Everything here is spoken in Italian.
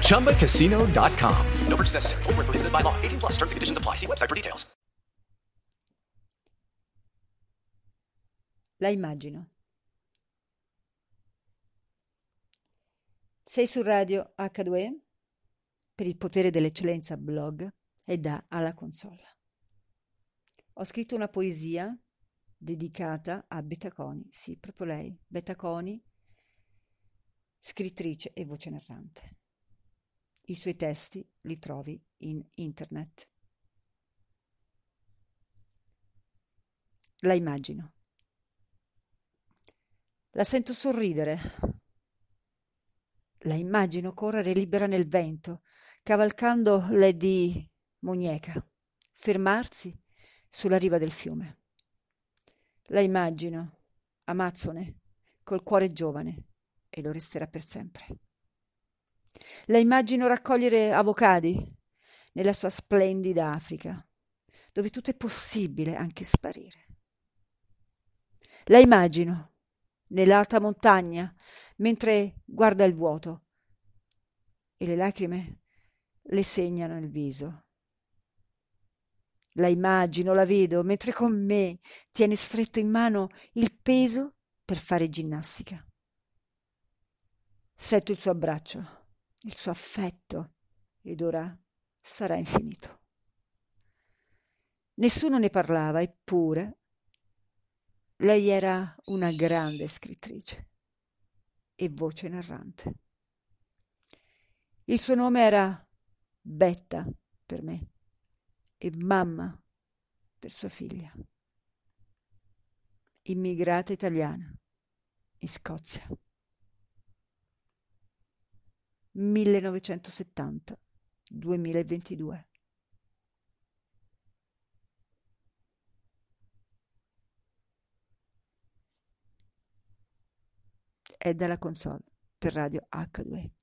ChumbaCasino.com. No purchase necessary. Were prohibited by law. 18 plus. Terms and conditions apply. See website for details. La immagino. Sei su radio H2 per il potere dell'eccellenza blog e da alla console. Ho scritto una poesia dedicata a Betaconi, sì, proprio lei, Betaconi, scrittrice e voce narrante. I suoi testi li trovi in internet. La immagino. La sento sorridere. La immagino correre libera nel vento, cavalcando Lady Muñeca, fermarsi sulla riva del fiume. La immagino, amazzone, col cuore giovane, e lo resterà per sempre. La immagino raccogliere avocadi nella sua splendida Africa, dove tutto è possibile, anche sparire. La immagino nell'alta montagna mentre guarda il vuoto e le lacrime le segnano il viso. La immagino, la vedo, mentre con me tiene stretto in mano il peso per fare ginnastica. Sento il suo abbraccio, il suo affetto, ed ora sarà infinito. Nessuno ne parlava, eppure lei era una grande scrittrice e voce narrante. Il suo nome era Betta per me e mamma per sua figlia. Immigrata italiana in Scozia. 1970-2022. È dalla console per Radio H2.